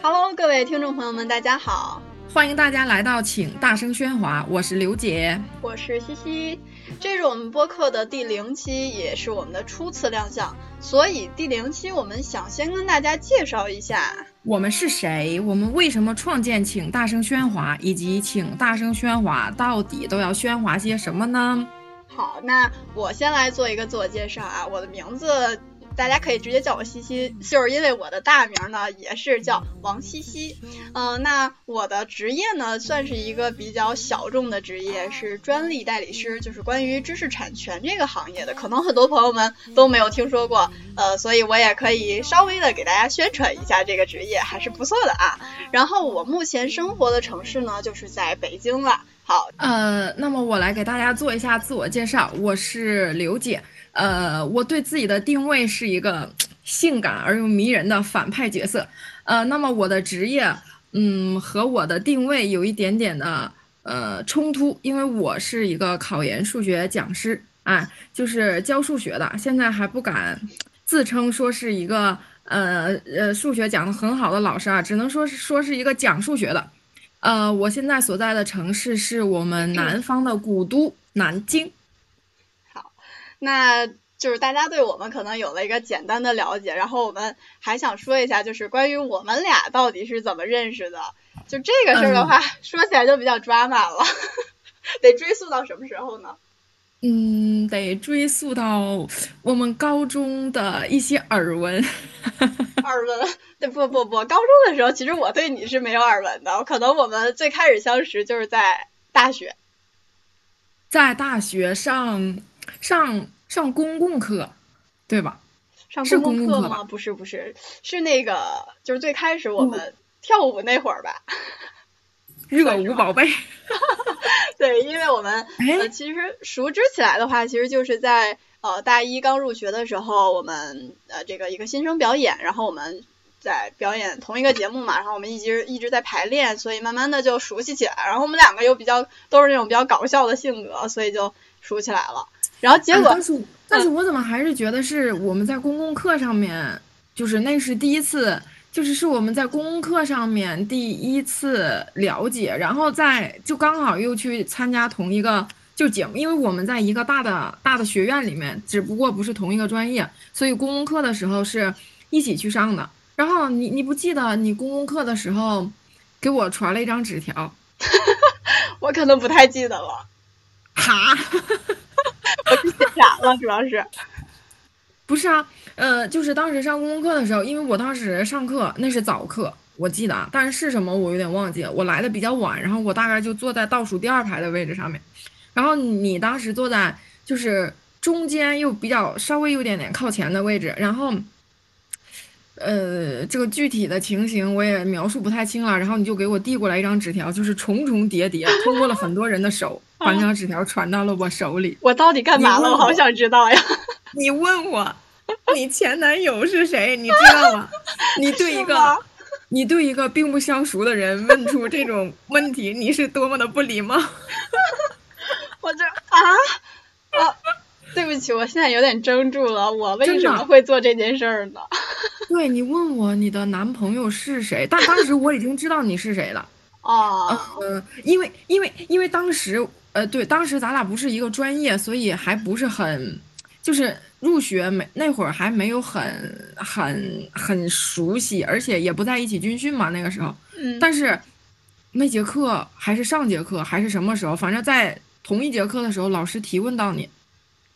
Hello，各位听众朋友们，大家好，欢迎大家来到请大声喧哗，我是刘姐，我是西西，这是我们播客的第零期，也是我们的初次亮相，所以第零期我们想先跟大家介绍一下我们是谁，我们为什么创建请大声喧哗，以及请大声喧哗到底都要喧哗些什么呢？好，那我先来做一个自我介绍啊，我的名字。大家可以直接叫我西西，就是因为我的大名呢也是叫王西西。嗯，那我的职业呢算是一个比较小众的职业，是专利代理师，就是关于知识产权这个行业的，可能很多朋友们都没有听说过。呃，所以我也可以稍微的给大家宣传一下这个职业，还是不错的啊。然后我目前生活的城市呢就是在北京了。好，呃，那么我来给大家做一下自我介绍，我是刘姐。呃，我对自己的定位是一个性感而又迷人的反派角色。呃，那么我的职业，嗯，和我的定位有一点点的呃冲突，因为我是一个考研数学讲师，啊，就是教数学的，现在还不敢自称说是一个呃呃数学讲的很好的老师啊，只能说是说是一个讲数学的。呃，我现在所在的城市是我们南方的古都南京。那就是大家对我们可能有了一个简单的了解，然后我们还想说一下，就是关于我们俩到底是怎么认识的。就这个事儿的话，说起来就比较抓马了，得追溯到什么时候呢？嗯，得追溯到我们高中的一些耳闻。耳闻？对，不不不，高中的时候其实我对你是没有耳闻的，可能我们最开始相识就是在大学，在大学上。上上公共课，对吧？上公共课吗？不是不是，是那个就是最开始我们跳舞那会儿吧。热舞宝贝。对，因为我们呃其实熟知起来的话，其实就是在呃大一刚入学的时候，我们呃这个一个新生表演，然后我们在表演同一个节目嘛，然后我们一直一直在排练，所以慢慢的就熟悉起来。然后我们两个又比较都是那种比较搞笑的性格，所以就熟起来了。然后结果，但是但是我怎么还是觉得是我们在公共课上面，就是那是第一次，就是是我们在公共课上面第一次了解，然后在就刚好又去参加同一个就节目，因为我们在一个大的大的学院里面，只不过不是同一个专业，所以公共课的时候是一起去上的。然后你你不记得你公共课的时候给我传了一张纸条？我可能不太记得了。哈。我是写啥了？主要是，不是啊，呃，就是当时上公共课的时候，因为我当时上课那是早课，我记得，但是是什么我有点忘记了。我来的比较晚，然后我大概就坐在倒数第二排的位置上面，然后你当时坐在就是中间又比较稍微有点点靠前的位置，然后。呃，这个具体的情形我也描述不太清了。然后你就给我递过来一张纸条，就是重重叠叠，通过了很多人的手，把那张纸条传到了我手里。我到底干嘛了？我好想知道呀！你问我，你前男友是谁？你知道吗？你对一个你对一个并不相熟的人问出这种问题，你是多么的不礼貌！我这啊啊！对不起，我现在有点怔住了。我为什么会做这件事儿呢？对你问我你的男朋友是谁，但当时我已经知道你是谁了。哦，嗯，因为因为因为当时呃，对，当时咱俩不是一个专业，所以还不是很，就是入学没那会儿还没有很很很熟悉，而且也不在一起军训嘛，那个时候。嗯。但是那节课还是上节课还是什么时候，反正在同一节课的时候，老师提问到你，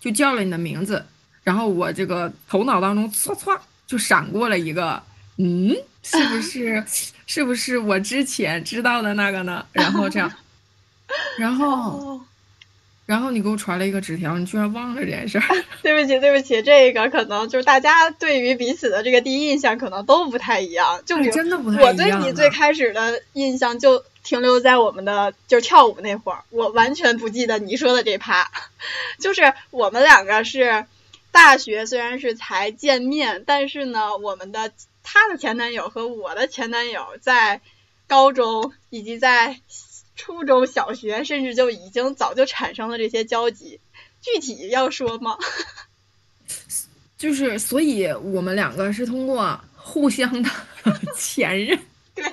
就叫了你的名字，然后我这个头脑当中唰唰。就闪过了一个，嗯，是不是，是不是我之前知道的那个呢？然后这样，然后，然后你给我传了一个纸条，你居然忘了这件事儿。对不起，对不起，这个可能就是大家对于彼此的这个第一印象可能都不太一样。就真的不太一样。我对你最开始的印象就停留在我们的就是跳舞那会儿，我完全不记得你说的这趴。就是我们两个是。大学虽然是才见面，但是呢，我们的他的前男友和我的前男友在高中以及在初中小学，甚至就已经早就产生了这些交集。具体要说吗？就是，所以我们两个是通过互相的 前任，对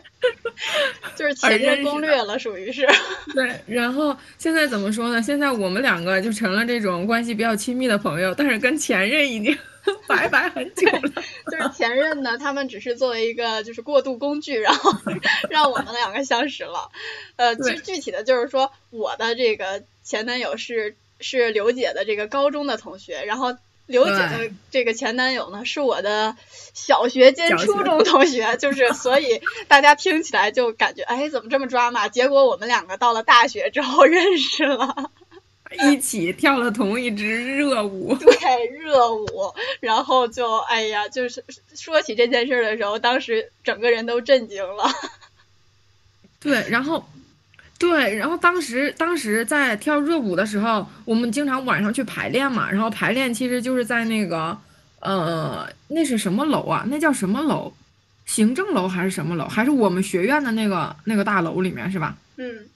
就是前任攻略了，属于是。对，然后现在怎么说呢？现在我们两个就成了这种关系比较亲密的朋友，但是跟前任已经 拜拜很久了。就是前任呢，他们只是作为一个就是过渡工具，然后 让我们两个相识了。呃，其实具体的就是说，我的这个前男友是是刘姐的这个高中的同学，然后。刘姐的这个前男友呢，是我的小学兼初中同学，就是所以大家听起来就感觉哎，怎么这么抓马？结果我们两个到了大学之后认识了，一起跳了同一支热舞。对，热舞，然后就哎呀，就是说起这件事的时候，当时整个人都震惊了。对，然后。对，然后当时当时在跳热舞的时候，我们经常晚上去排练嘛。然后排练其实就是在那个，呃，那是什么楼啊？那叫什么楼？行政楼还是什么楼？还是我们学院的那个那个大楼里面是吧？嗯，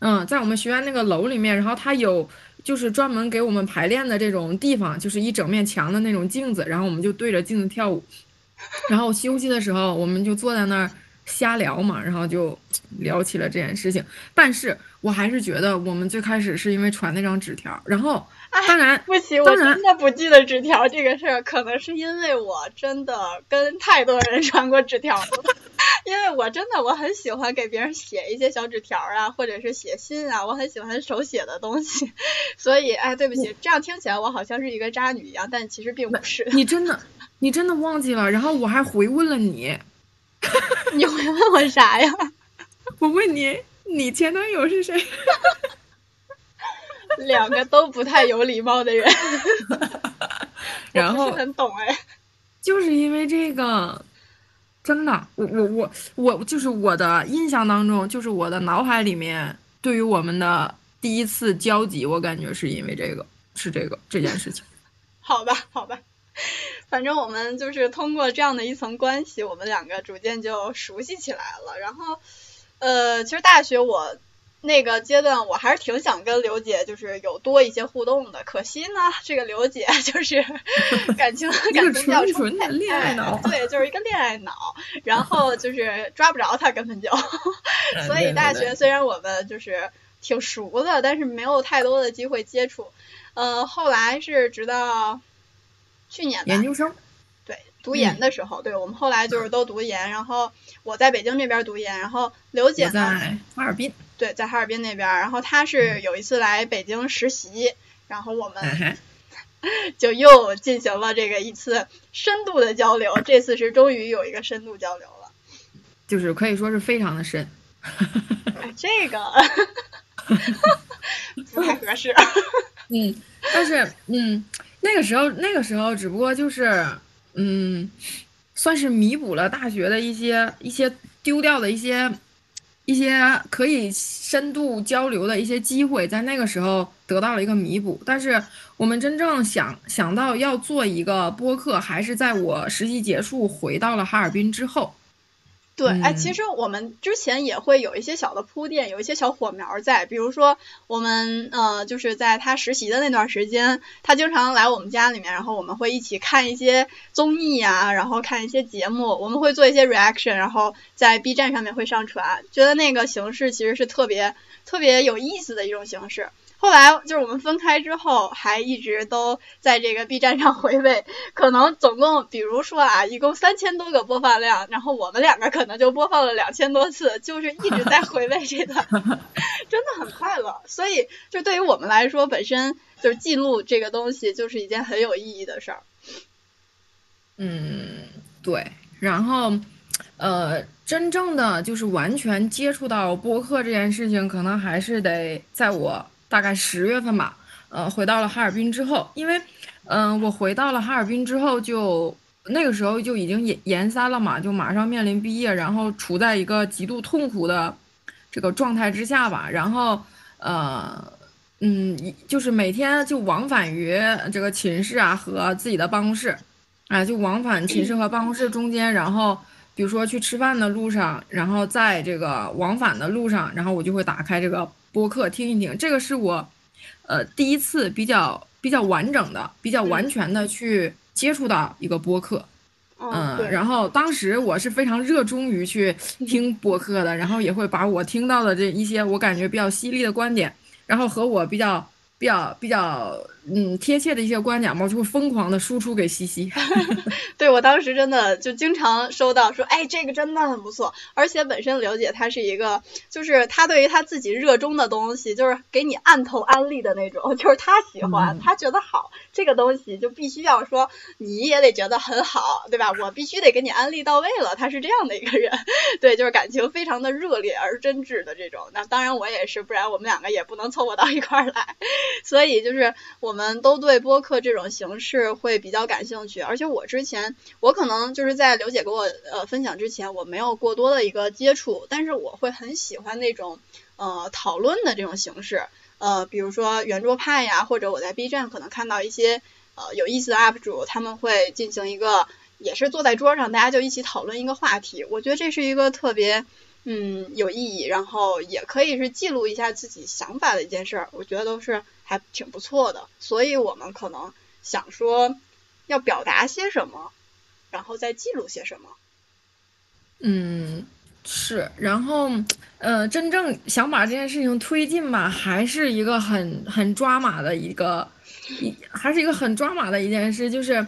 嗯，在我们学院那个楼里面，然后它有就是专门给我们排练的这种地方，就是一整面墙的那种镜子，然后我们就对着镜子跳舞。然后休息的时候，我们就坐在那儿。瞎聊嘛，然后就聊起了这件事情。但是我还是觉得，我们最开始是因为传那张纸条，然后当然不行，我真的不记得纸条这个事儿，可能是因为我真的跟太多人传过纸条了。因为我真的我很喜欢给别人写一些小纸条啊，或者是写信啊，我很喜欢手写的东西。所以，哎，对不起，这样听起来我好像是一个渣女一样，但其实并不是。你真的，你真的忘记了？然后我还回问了你。你回问我啥呀？我问你，你前男友是谁？两个都不太有礼貌的人。然后很懂哎，就是因为这个，真的，我我我我就是我的印象当中，就是我的脑海里面，对于我们的第一次交集，我感觉是因为这个，是这个这件事情。好吧，好吧。反正我们就是通过这样的一层关系，我们两个逐渐就熟悉起来了。然后，呃，其实大学我那个阶段，我还是挺想跟刘姐就是有多一些互动的。可惜呢，这个刘姐 就是感情 感情比较纯的恋爱脑，对，就是一个恋爱脑。然后就是抓不着她，根本就。所以大学虽然我们就是挺熟的，但是没有太多的机会接触。呃，后来是直到。去年研究生，对，读研的时候，对我们后来就是都读研，然后我在北京这边读研，然后刘姐在哈尔滨，对，在哈尔滨那边，然后她是有一次来北京实习，然后我们 就又进行了这个一次深度的交流，这次是终于有一个深度交流了，就是可以说是非常的深，这个 不太合适，嗯，但是嗯。那个时候，那个时候只不过就是，嗯，算是弥补了大学的一些一些丢掉的一些一些可以深度交流的一些机会，在那个时候得到了一个弥补。但是我们真正想想到要做一个播客，还是在我实习结束回到了哈尔滨之后。对，哎，其实我们之前也会有一些小的铺垫，有一些小火苗在。比如说，我们呃，就是在他实习的那段时间，他经常来我们家里面，然后我们会一起看一些综艺啊，然后看一些节目，我们会做一些 reaction，然后在 B 站上面会上传，觉得那个形式其实是特别特别有意思的一种形式。后来就是我们分开之后，还一直都在这个 B 站上回味，可能总共，比如说啊，一共三千多个播放量，然后我们两个可能就播放了两千多次，就是一直在回味这段，真的很快乐。所以，就对于我们来说，本身就是记录这个东西，就是一件很有意义的事儿。嗯，对。然后，呃，真正的就是完全接触到播客这件事情，可能还是得在我。大概十月份吧，呃，回到了哈尔滨之后，因为，嗯，我回到了哈尔滨之后，就那个时候就已经研研三了嘛，就马上面临毕业，然后处在一个极度痛苦的这个状态之下吧，然后，呃，嗯，就是每天就往返于这个寝室啊和自己的办公室，啊，就往返寝室和办公室中间，然后比如说去吃饭的路上，然后在这个往返的路上，然后我就会打开这个。播客听一听，这个是我，呃，第一次比较比较完整的、比较完全的去接触到一个播客。嗯，然后当时我是非常热衷于去听播客的，然后也会把我听到的这一些我感觉比较犀利的观点，然后和我比较比较比较嗯贴切的一些观点嘛，就会疯狂的输出给西西。对我当时真的就经常收到说，哎，这个真的很不错，而且本身刘姐她是一个，就是她对于她自己热衷的东西，就是给你按头安利的那种，就是她喜欢，她觉得好。这个东西就必须要说，你也得觉得很好，对吧？我必须得给你安利到位了。她是这样的一个人，对，就是感情非常的热烈而真挚的这种。那当然我也是，不然我们两个也不能凑合到一块儿来。所以就是我们都对播客这种形式会比较感兴趣。而且我之前，我可能就是在刘姐给我呃分享之前，我没有过多的一个接触，但是我会很喜欢那种呃讨论的这种形式。呃，比如说圆桌派呀，或者我在 B 站可能看到一些呃有意思的 UP 主，他们会进行一个，也是坐在桌上，大家就一起讨论一个话题。我觉得这是一个特别嗯有意义，然后也可以是记录一下自己想法的一件事儿。我觉得都是还挺不错的。所以我们可能想说要表达些什么，然后再记录些什么。嗯。是，然后，呃，真正想把这件事情推进吧，还是一个很很抓马的一个，一还是一个很抓马的一件事，就是，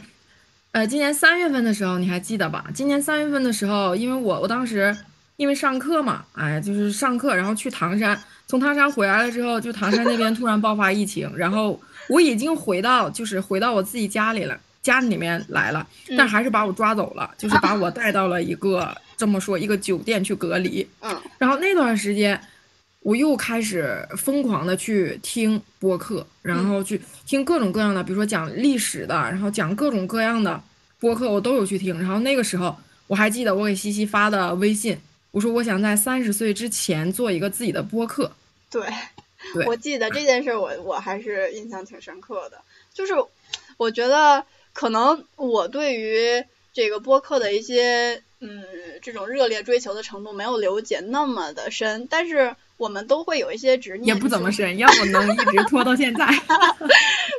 呃，今年三月份的时候，你还记得吧？今年三月份的时候，因为我我当时因为上课嘛，哎，就是上课，然后去唐山，从唐山回来了之后，就唐山那边突然爆发疫情，然后我已经回到就是回到我自己家里了，家里面来了，但还是把我抓走了，就是把我带到了一个。这么说，一个酒店去隔离，嗯，然后那段时间，我又开始疯狂的去听播客，然后去听各种各样的，比如说讲历史的，然后讲各种各样的播客，我都有去听。然后那个时候，我还记得我给西西发的微信，我说我想在三十岁之前做一个自己的播客。对，我记得这件事，我我还是印象挺深刻的。就是我觉得可能我对于这个播客的一些。嗯，这种热烈追求的程度没有刘姐那么的深，但是我们都会有一些执念，也不怎么 深，要不能一直拖到现在。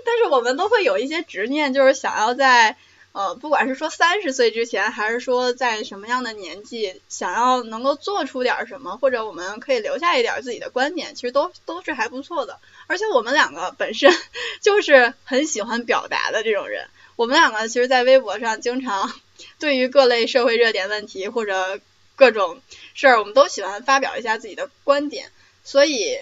但是我们都会有一些执念，就是想要在呃，不管是说三十岁之前，还是说在什么样的年纪，想要能够做出点什么，或者我们可以留下一点自己的观点，其实都都是还不错的。而且我们两个本身 就是很喜欢表达的这种人，我们两个其实，在微博上经常。对于各类社会热点问题或者各种事儿，我们都喜欢发表一下自己的观点。所以，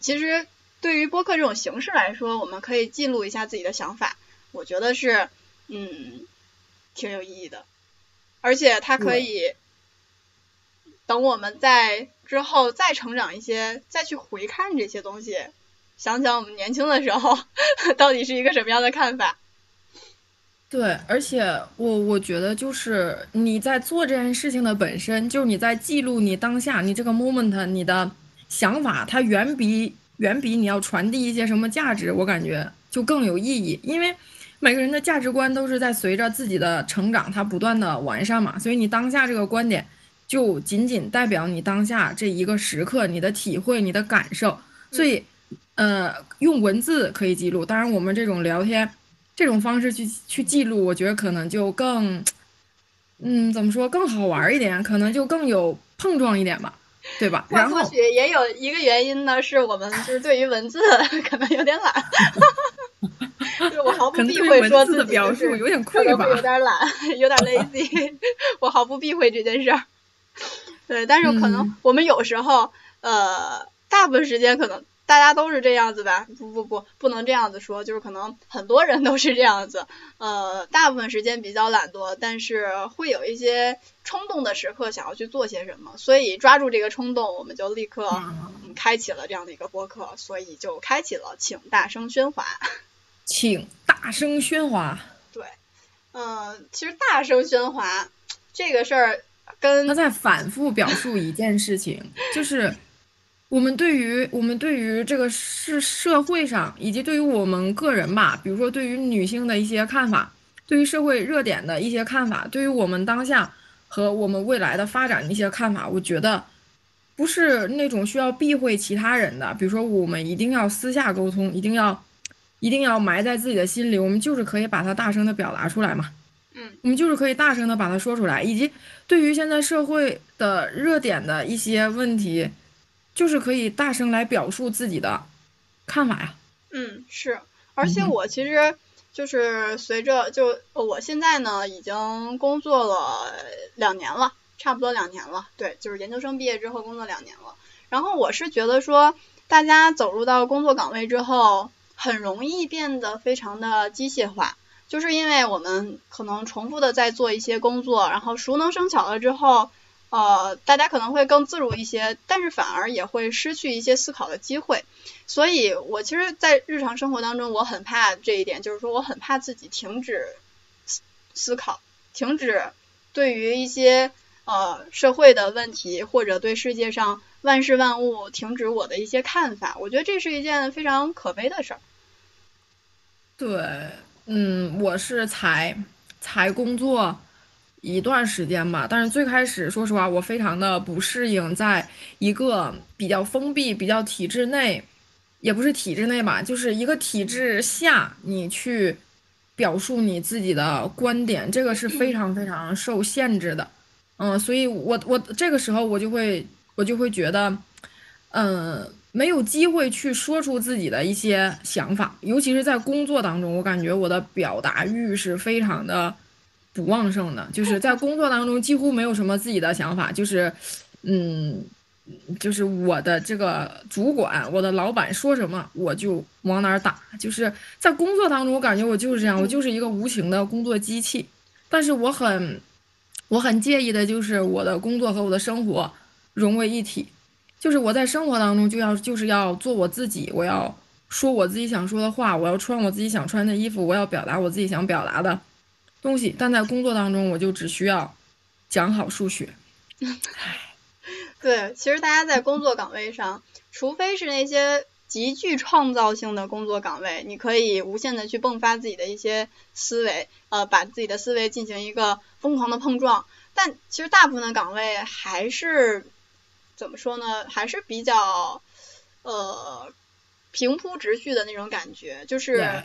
其实对于播客这种形式来说，我们可以记录一下自己的想法，我觉得是嗯挺有意义的。而且它可以等我们在之后再成长一些，再去回看这些东西，想想我们年轻的时候 到底是一个什么样的看法。对，而且我我觉得就是你在做这件事情的本身，就是你在记录你当下你这个 moment 你的想法，它远比远比你要传递一些什么价值，我感觉就更有意义。因为每个人的价值观都是在随着自己的成长，它不断的完善嘛。所以你当下这个观点，就仅仅代表你当下这一个时刻你的体会、你的感受。所以，呃，用文字可以记录，当然我们这种聊天。这种方式去去记录，我觉得可能就更，嗯，怎么说更好玩一点，可能就更有碰撞一点吧，对吧？然后或许也有一个原因呢，是我们就是对于文字 可能有点懒，就是我毫不避讳说自己表述有点匮乏，有点懒，有点 lazy，我毫不避讳这件事儿。对，但是可能我们有时候，呃，大部分时间可能。大家都是这样子吧？不不不，不能这样子说，就是可能很多人都是这样子。呃，大部分时间比较懒惰，但是会有一些冲动的时刻，想要去做些什么。所以抓住这个冲动，我们就立刻开启了这样的一个播客。所以就开启了，请大声喧哗，请大声喧哗。对，嗯，其实大声喧哗这个事儿，跟他在反复表述一件事情，就是。我们对于我们对于这个是社会上，以及对于我们个人吧，比如说对于女性的一些看法，对于社会热点的一些看法，对于我们当下和我们未来的发展的一些看法，我觉得不是那种需要避讳其他人的，比如说我们一定要私下沟通，一定要一定要埋在自己的心里，我们就是可以把它大声的表达出来嘛。嗯，我们就是可以大声的把它说出来，以及对于现在社会的热点的一些问题，就是可以大声来表述自己的看法呀。嗯，是，而且我其实就是随着就我现在呢已经工作了两年了，差不多两年了，对，就是研究生毕业之后工作两年了。然后我是觉得说，大家走入到工作岗位之后，很容易变得非常的机械化，就是因为我们可能重复的在做一些工作，然后熟能生巧了之后，呃，大家可能会更自如一些，但是反而也会失去一些思考的机会。所以我其实，在日常生活当中，我很怕这一点，就是说我很怕自己停止思思考，停止对于一些呃社会的问题或者对世界上。万事万物停止我的一些看法，我觉得这是一件非常可悲的事儿。对，嗯，我是才才工作一段时间吧，但是最开始说实话，我非常的不适应，在一个比较封闭、比较体制内，也不是体制内吧，就是一个体制下，你去表述你自己的观点，这个是非常非常受限制的。嗯，所以我我这个时候我就会。我就会觉得，嗯，没有机会去说出自己的一些想法，尤其是在工作当中，我感觉我的表达欲是非常的不旺盛的，就是在工作当中几乎没有什么自己的想法，就是，嗯，就是我的这个主管，我的老板说什么我就往哪儿打，就是在工作当中，我感觉我就是这样，我就是一个无情的工作机器，但是我很，我很介意的就是我的工作和我的生活。融为一体，就是我在生活当中就要就是要做我自己，我要说我自己想说的话，我要穿我自己想穿的衣服，我要表达我自己想表达的东西。但在工作当中，我就只需要讲好数学。对，其实大家在工作岗位上，除非是那些极具创造性的工作岗位，你可以无限的去迸发自己的一些思维，呃，把自己的思维进行一个疯狂的碰撞。但其实大部分的岗位还是。怎么说呢？还是比较呃平铺直叙的那种感觉，就是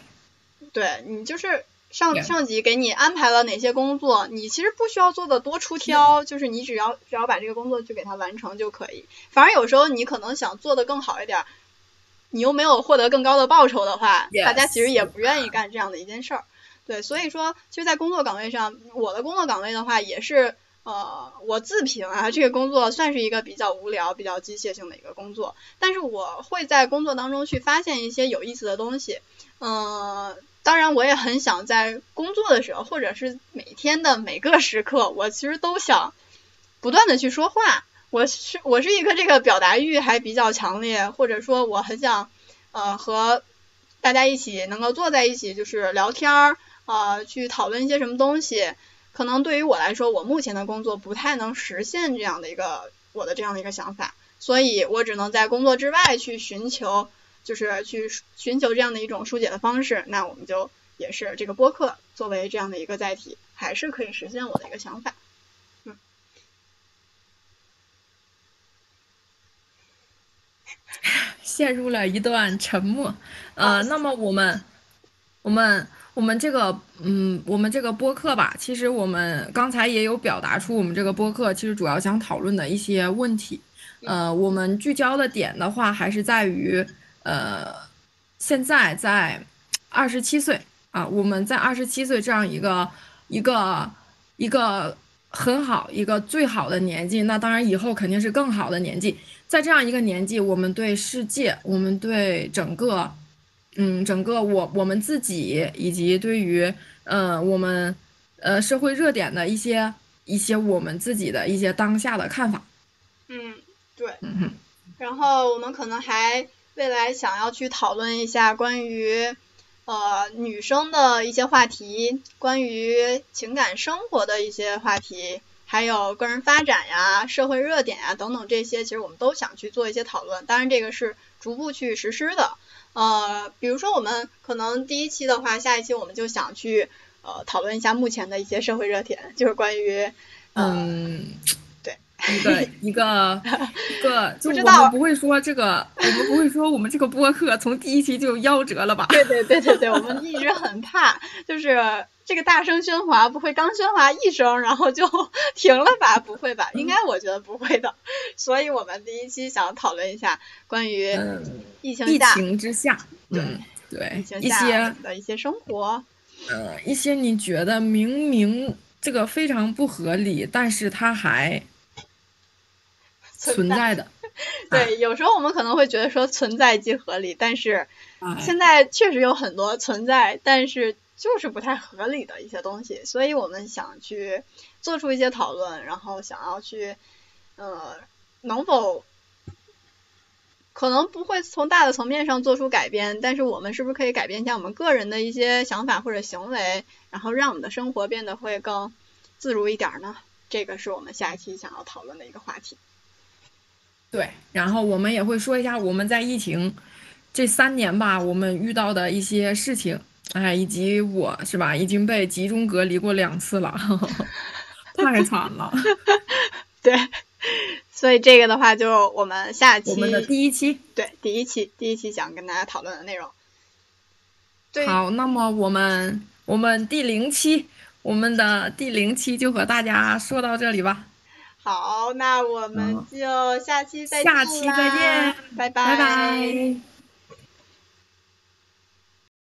对你就是上上级给你安排了哪些工作，你其实不需要做的多出挑，就是你只要只要把这个工作去给它完成就可以。反而有时候你可能想做的更好一点，你又没有获得更高的报酬的话，大家其实也不愿意干这样的一件事儿。对，所以说，其实，在工作岗位上，我的工作岗位的话也是。呃，我自评啊，这个工作算是一个比较无聊、比较机械性的一个工作，但是我会在工作当中去发现一些有意思的东西。嗯，当然我也很想在工作的时候，或者是每天的每个时刻，我其实都想不断的去说话。我是我是一个这个表达欲还比较强烈，或者说我很想呃和大家一起能够坐在一起，就是聊天儿啊，去讨论一些什么东西。可能对于我来说，我目前的工作不太能实现这样的一个我的这样的一个想法，所以我只能在工作之外去寻求，就是去寻求这样的一种疏解的方式。那我们就也是这个播客作为这样的一个载体，还是可以实现我的一个想法。嗯，陷入了一段沉默。呃，那么我们，我们。我们这个，嗯，我们这个播客吧，其实我们刚才也有表达出，我们这个播客其实主要想讨论的一些问题。呃，我们聚焦的点的话，还是在于，呃，现在在二十七岁啊，我们在二十七岁这样一个一个一个很好一个最好的年纪，那当然以后肯定是更好的年纪。在这样一个年纪，我们对世界，我们对整个。嗯，整个我我们自己以及对于呃我们呃社会热点的一些一些我们自己的一些当下的看法。嗯，对。嗯然后我们可能还未来想要去讨论一下关于呃女生的一些话题，关于情感生活的一些话题，还有个人发展呀、社会热点呀等等这些，其实我们都想去做一些讨论。当然，这个是逐步去实施的。呃，比如说我们可能第一期的话，下一期我们就想去呃讨论一下目前的一些社会热点，就是关于嗯，一个一个一个，就我们不会说这个，我们不会说我们这个播客从第一期就夭折了吧？对对对对对，我们一直很怕，就是这个大声喧哗不会刚喧哗一声然后就 停了吧？不会吧？应该我觉得不会的。所以我们第一期想讨论一下关于疫情下，疫情之下，对对，一些的一些生活，呃，一些你觉得明明这个非常不合理，但是它还存在的。对，有时候我们可能会觉得说存在即合理，但是现在确实有很多存在，但是就是不太合理的一些东西，所以我们想去做出一些讨论，然后想要去呃能否可能不会从大的层面上做出改变，但是我们是不是可以改变一下我们个人的一些想法或者行为，然后让我们的生活变得会更自如一点呢？这个是我们下一期想要讨论的一个话题。对，然后我们也会说一下我们在疫情这三年吧，我们遇到的一些事情，哎，以及我是吧，已经被集中隔离过两次了，太惨了。对，所以这个的话，就我们下期我们的第一期，对，第一期，第一期想跟大家讨论的内容。好，那么我们我们第零期，我们的第零期就和大家说到这里吧。好，那我们就下期再下期再见，拜。拜拜。